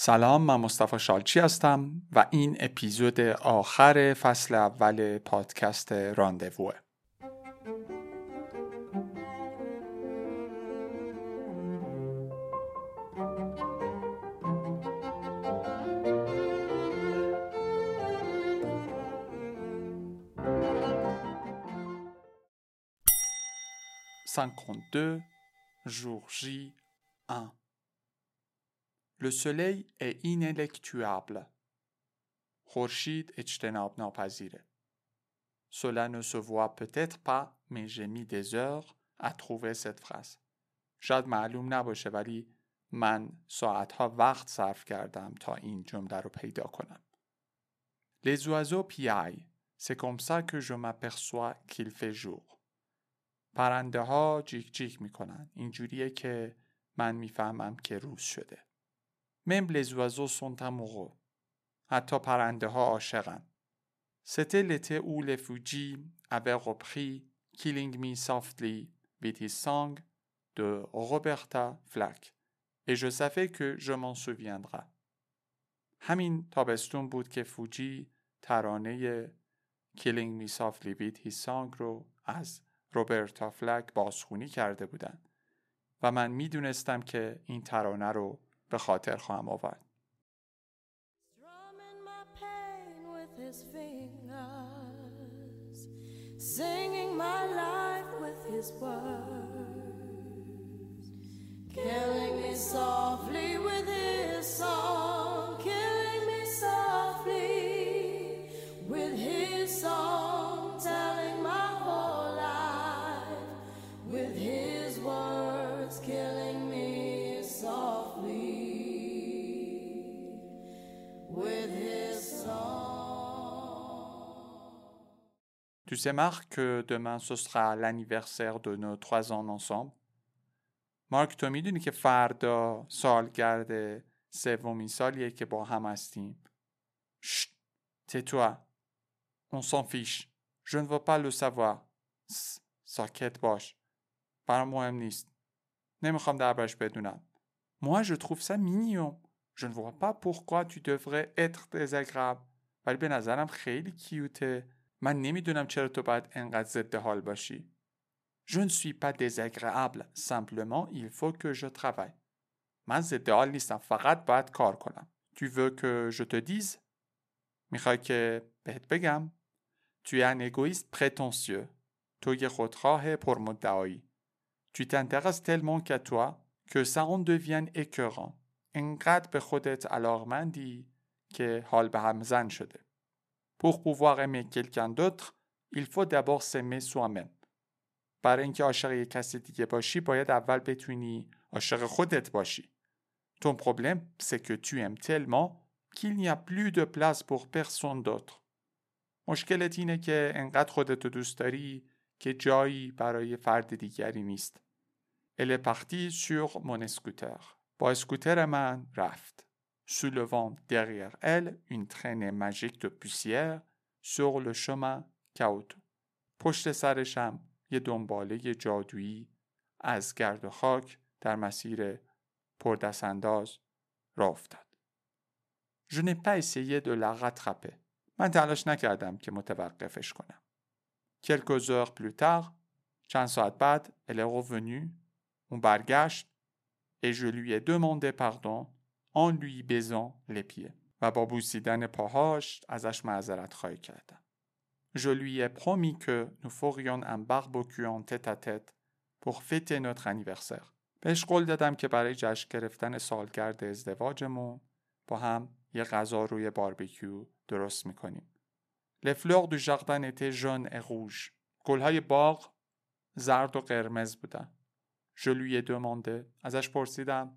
سلام من مصطفی شالچی هستم و این اپیزود آخر فصل اول پادکست راندووه. Cinquante-deux, J 1 Le soleil est inélectuable. خورشید اجتناب ناپذیره. Cela ne se voit peut-être pas, mais j'ai mis des heures à trouver cette phrase. شاید معلوم نباشه ولی من ساعتها وقت صرف کردم تا این جمله رو پیدا کنم. Les oiseaux piaillent. C'est comme ça que je m'aperçois qu'il fait jour. پرنده ها جیک جیک می‌کنن. اینجوریه که من می‌فهمم که روز شده. Même les oiseaux sont amoureux. حتی پرنده ها عاشقن. C'était l'été où les Fuji avaient repris Killing Me Softly with His Song de Roberta Flack. Et je savais que je m'en souviendrai. همین تابستون بود که فوجی ترانه Killing Me Softly with His Song رو از روبرتا فلک بازخونی کرده بودند و من می‌دونستم که این ترانه رو به خاطر خواهم آورد. Singing my life with his words, killing me softly with his song, killing me softly with his song, telling my whole life with his words, killing Tu sais, Marc, que demain ce sera l'anniversaire de nos trois ans ensemble. مارک تو میدونی که فردا سالگرد سومین سالیه که با هم هستیم. شت tais-toi. On s'en fiche. Je ne veux pas le savoir. ساکت باش. برام مهم نیست. نمیخوام دربارش بدونم. Moi, je trouve ça mignon. Je ne vois pas pourquoi tu devrais être désagréable. ولی به نظرم خیلی کیوته. من نمی‌دونم چرا تو باید انقدر ضد حال باشی. Je ne suis pas désagréable. Simplement, il faut que je travaille. من ضد حال نیستم. فقط باید کار کنم. Tu veux que je te dise? می‌خوای که بهت بگم؟ Tu es un égoïste prétentieux. تو یه خودخواه پرمدعایی. Tu t'intéresses tellement qu'à toi que ça en devienne écœurant. انقدر به خودت علاقمندی که حال به هم زن شده. Pour pouvoir aimer quelqu'un d'autre, il faut d'abord s'aimer soi-même. برای اینکه عاشق یک کسی دیگه باشی باید اول بتونی عاشق خودت باشی. Ton problème, c'est que tu aimes tellement qu'il n'y a plus de place pour personne d'autre. مشکلت اینه که انقدر خودتو دوست داری که جایی برای فرد دیگری نیست. Elle est partie sur mon scooter. با اسکوتر من رفت. Soulevant derrière elle une traînée magique de poussière sur le chemin caoutchouc. پشت سرشم یه دنباله جادویی از گرد و خاک در مسیر پردستانداز را افتاد. Je n'ai pas essayé de la rattraper. من تلاش نکردم که متوقفش کنم. Quelques heures plus tard, چند ساعت بعد, elle est revenue, اون برگشت et je lui ai demandé pardon آن لوی بزن لپیه و با بوسیدن پاهاش ازش معذرت خواهی کردم. Je lui ai promis que nous ferions un barbecue en tête à tête pour fêter notre anniversaire. بهش قول دادم که برای جشن گرفتن سالگرد ازدواجمون با هم یه غذا روی باربیکیو درست می‌کنیم. Les fleurs du jardin étaient jaunes et rouges. گلهای باغ زرد و قرمز بودن. Je lui ai demandé. ازش پرسیدم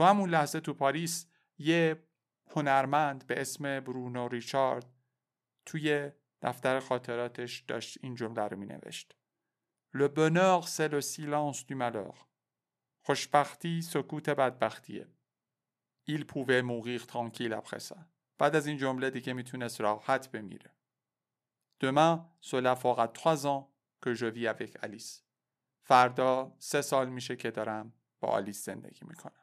تو همون لحظه تو پاریس یه هنرمند به اسم برونو ریچارد توی دفتر خاطراتش داشت این جمله رو می نوشت. Le bonheur c'est le silence du malheur. خوشبختی سکوت بدبختیه. Il pouvait mourir tranquille après ça. بعد از این جمله دیگه می‌تونست راحت بمیره. Demain, cela fera trois ans que je vis avec Alice. فردا سه سال میشه که دارم با آلیس زندگی می‌کنم.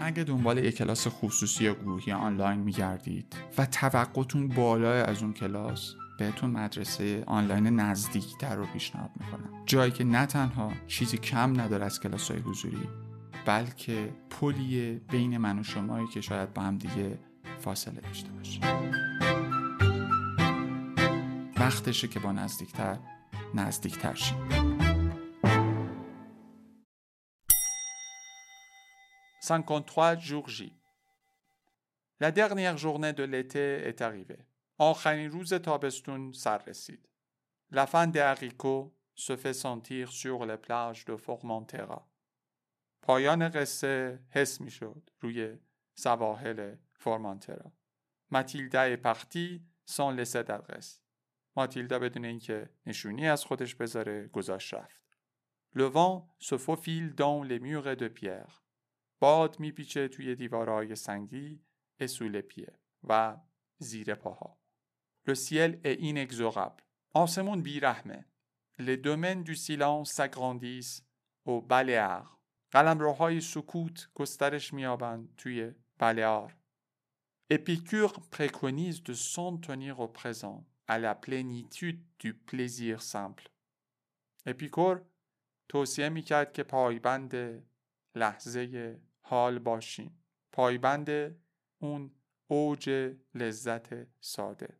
اگه دنبال یک کلاس خصوصی یا گروهی آنلاین میگردید و توقعتون بالای از اون کلاس بهتون مدرسه آنلاین نزدیکتر رو پیشنهاد می‌کنم. جایی که نه تنها چیزی کم نداره از کلاس های حضوری بلکه پلیه بین من و شمایی که شاید با هم دیگه فاصله داشته باشه. وقتشه که با نزدیکتر نزدیکتر شیم. 53 jours J. La dernière journée de l'été est arrivée. آخرین روز تابستون سر رسید. La fin des haricots se fait sentir sur les plages de Formentera. پایان قصه حس می شد روی سواحل فورمانترا. ماتیلدا پختی سان لسه d'adresse. ماتیلدا بدون اینکه نشونی از خودش بذاره گذاشت رفت. Le vent se faufile dans les murs de pierre. باد میپیچه توی دیوارهای سنگی اسول پیه و زیر پاها. Le ciel est inexorable. آسمون بیرحمه. Les domaines du silence s'agrandissent au Baléares. قلمروهای سکوت گسترش میابند توی بalear. Épicure préconise de s'en tenir au présent, à la plénitude du plaisir simple. اپیکور توصیه می‌کرد که پایبند لحظه حال باشیم پایبند اون اوج لذت ساده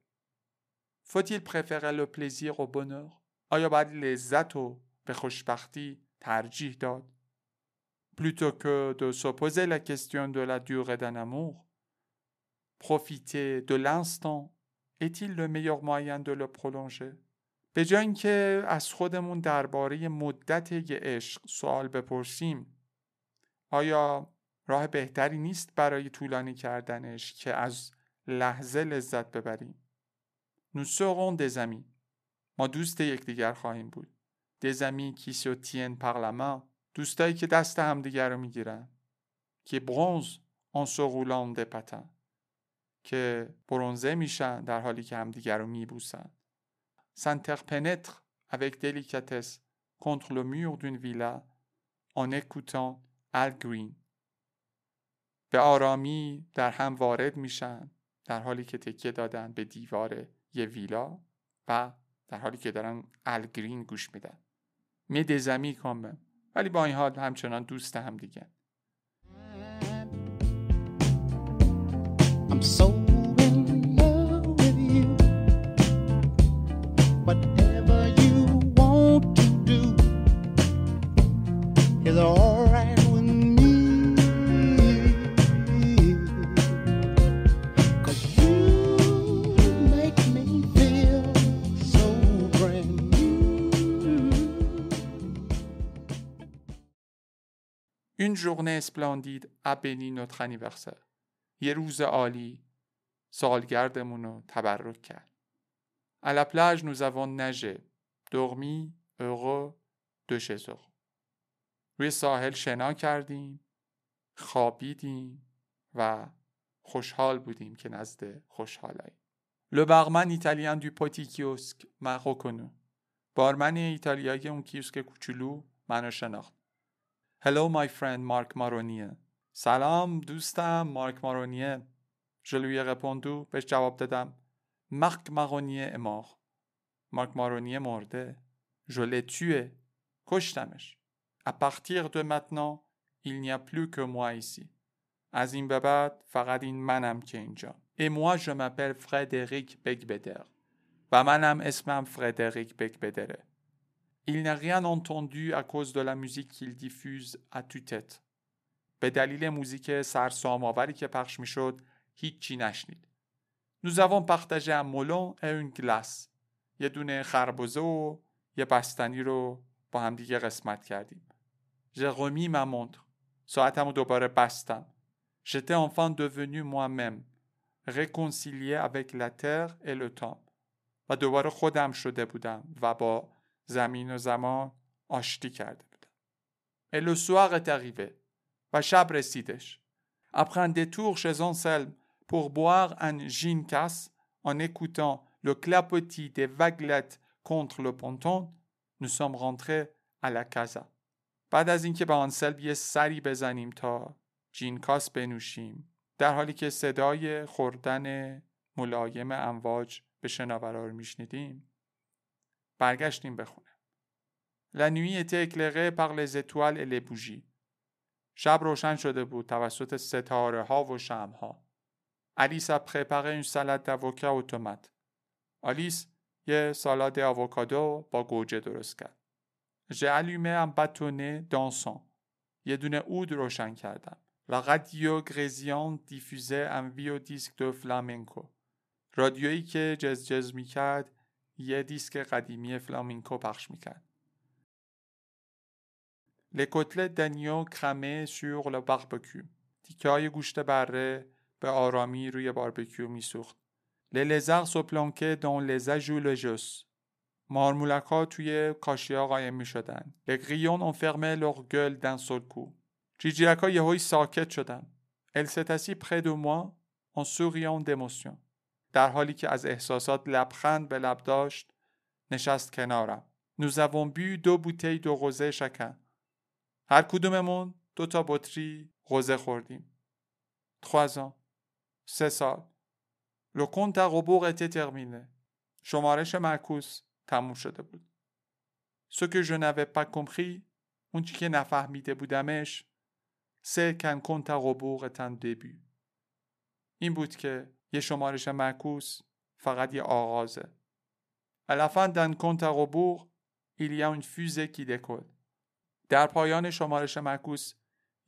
faut-il préférer le plaisir au bonheur آیا باید لذت رو به خوشبختی ترجیح داد plutôt que de se poser la question de la durée d'un amour profiter de l'instant est-il le meilleur moyen de le prolonger به جای اینکه از خودمون درباره مدت یه عشق سوال بپرسیم آیا راه بهتری نیست برای طولانی کردنش که از لحظه لذت ببریم Nous serons des amis. ما دوست یکدیگر خواهیم بود. Des amis qui se tiennent par la main. دوستایی که دست همدیگر رو می‌گیرن. Qui bronzent en se roulant des patins. که برونزه میشن در حالی که همدیگر رو میبوسن. S'interpénètre avec délicatesse contre le mur d'une villa en écoutant Al Green. به آرامی در هم وارد میشن در حالی که تکیه دادن به دیوار یه ویلا و در حالی که دارن الگرین گوش میدن می دزمی کامن ولی با این حال همچنان دوست هم دیگه I'm so in love with you. Whatever این جورنه اسپلاندید ابنی نوتر انیورسر یه روز عالی سالگردمون رو تبرک کرد. à la plage nous avons دورمی، dormi heureux de chez روی ساحل شنا کردیم خوابیدیم و خوشحال بودیم که نزد خوشحالایی. le barman italien du petit kiosque m'a بارمن ایتالیایی اون کیوسک کوچولو منو شناخت. Hello my friend Mark Maronier. سلام دوستم مارک مارونیه. Ai répondu بهش جواب دادم. مارک مارونیه mort. مارک مارونیه مرده. L'ai tué. کشتمش. À partir de maintenant, il n'y a plus que moi ici. از این به بعد فقط این منم که اینجا. Et moi je m'appelle Frédéric Becbeder. و منم اسمم فردریک بکبدره. Il n'a rien entendu à cause de la musique qu'il diffuse à tue-tête. به دلیل موزیک سرسام آوری که پخش می‌شد هیچی نشنید. Nous avons partagé un melon et une glace. یه دونه خربزه و یه بستنی رو با هم دیگه قسمت کردیم. J'ai remis ma montre. ساعتم رو دوباره بستم. j'étais enfin devenu moi-même, réconcilié avec la terre et le temps. و دوباره خودم شده بودم و با زمین و زمان آشتی کرده بودم. Soir est arrivé. و شب رسیدش. Après un détour chez Anselme pour boire un gin casse en écoutant le clapotis des vaguelettes contre le ponton, nous sommes rentrés à la. بعد از اینکه به آنسلم یه سری بزنیم تا جینکاس بنوشیم در حالی که صدای خوردن ملایم امواج به شناورا رو میشنیدیم برگشتیم به خونه La nuit était éclairée par les étoiles et les bougies. شب روشن شده بود توسط ستاره ها و شم ها. Alice a préparé une salade d'avocat au tomate. آلیس یه سالاد آووکادو با گوجه درست کرد. J'ai allumé un bâtonnet d'encens. یه دونه عود روشن کردم. La radio grésillante diffusait un vieux disque de flamenco. رادیویی که جز جز می کرد یه دیسک قدیمی فلامینکو پخش می‌کرد. Les côtelettes d'agneau cramaient sur le barbecue. های گوشت بره به آرامی روی باربکیو میسوخت. Les lézards se planquaient dans les éléagnus. مارمولک ها توی کاشی ها قایم می شدن. لگیون اون فرمه لغ گل دن سلکو. جی جی یه های ساکت شدن. السه تسی پخی دو ما اون سو غیان دموسیون. در حالی که از احساسات لبخند به لب داشت نشست کنارم. نوزوان بی دو بوته دو غزه شکن. هر کدوممون دو تا بطری غزه خوردیم. خوزم سه سال. لکون تا غبوغ اتی تقمینه شمارش مرکوس تموم شده بود. سوک جنوه پکمخی اون چی که نفهمیده بودمش سه کن تا غبوغ تن دبی این بود که یه شمارش معکوس فقط یه آغازه. À la fin d'un compte à rebours, il y a une fusée qui décolle. در پایان شمارش معکوس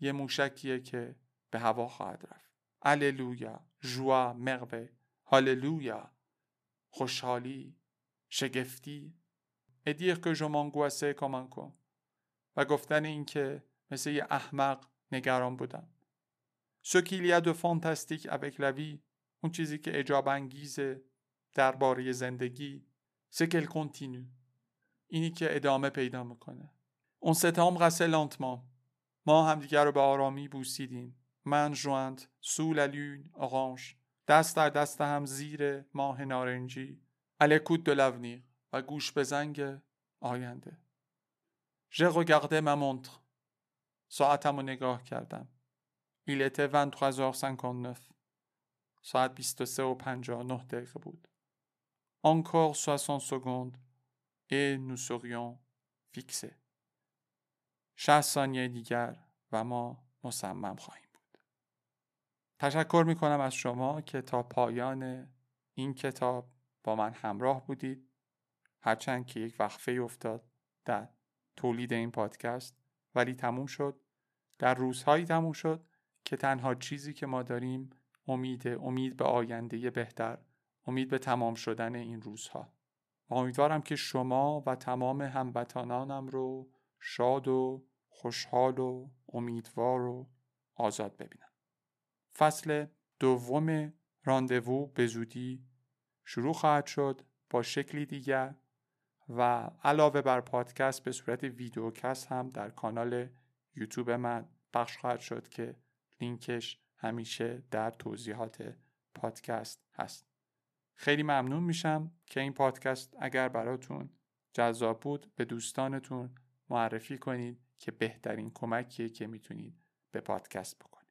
یه موشکیه که به هوا خواهد رفت. اللویا، ژوا، مروه، هاللویا، خوشحالی، شگفتی. Et dire que je m'angoissais comme un. و گفتن این که مثل یه احمق نگران بودم. Ce qu'il y a de fantastique avec la vie, اون چیزی که اجاب انگیزه درباره زندگی qu'elle continue. اینی که ادامه پیدا می‌کنه. On s'est embrassé lentement. ما همدیگر رو به آرامی بوسیدیم. من sous la lune orange. دست در دست هم زیر ماه نارنجی. De l'avenir. و گوش به زنگ آینده. Regardé ma montre. ساعتم رو نگاه کردم. Était 23h59. ساعت 23 و 59 دقیقه بود. Encore 60 secondes et nous serions fixés. 60 ثانیه دیگر و ما مصمم خواهیم بود. تشکر می کنم از شما که تا پایان این کتاب با من همراه بودید. هرچند که یک وقفه افتاد در تولید این پادکست ولی تموم شد. در روزهایی تموم شد که تنها چیزی که ما داریم امید امید به آینده بهتر امید به تمام شدن این روزها. امیدوارم که شما و تمام هموطنانم رو شاد و خوشحال و امیدوار و آزاد ببینم. فصل دوم راندوو به زودی شروع خواهد شد با شکلی دیگر و علاوه بر پادکست به صورت ویدیوکست هم در کانال یوتیوب من پخش خواهد شد که لینکش همیشه در توضیحات پادکست هست. خیلی ممنون میشم که این پادکست اگر براتون جذاب بود به دوستانتون معرفی کنید که بهترین کمکیه که می‌تونید به پادکست بکنید.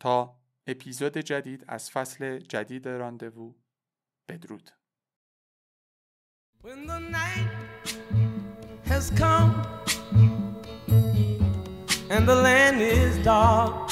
تا اپیزود جدید از فصل جدید راندوو بدرود. When the night has come and the land is dark